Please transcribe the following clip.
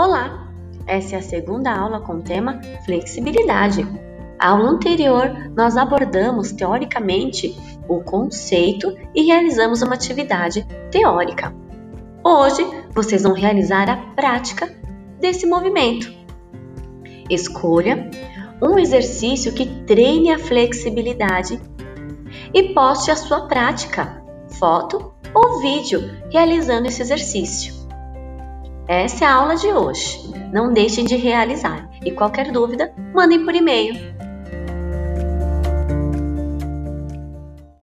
Olá! Essa é a segunda aula com o tema Flexibilidade. A aula anterior, nós abordamos teoricamente o conceito e realizamos uma atividade teórica. Hoje, vocês vão realizar a prática desse movimento. Escolha um exercício que treine a flexibilidade e poste a sua prática, foto ou vídeo realizando esse exercício. Essa é a aula de hoje. Não deixem de realizar e qualquer dúvida, mandem por e-mail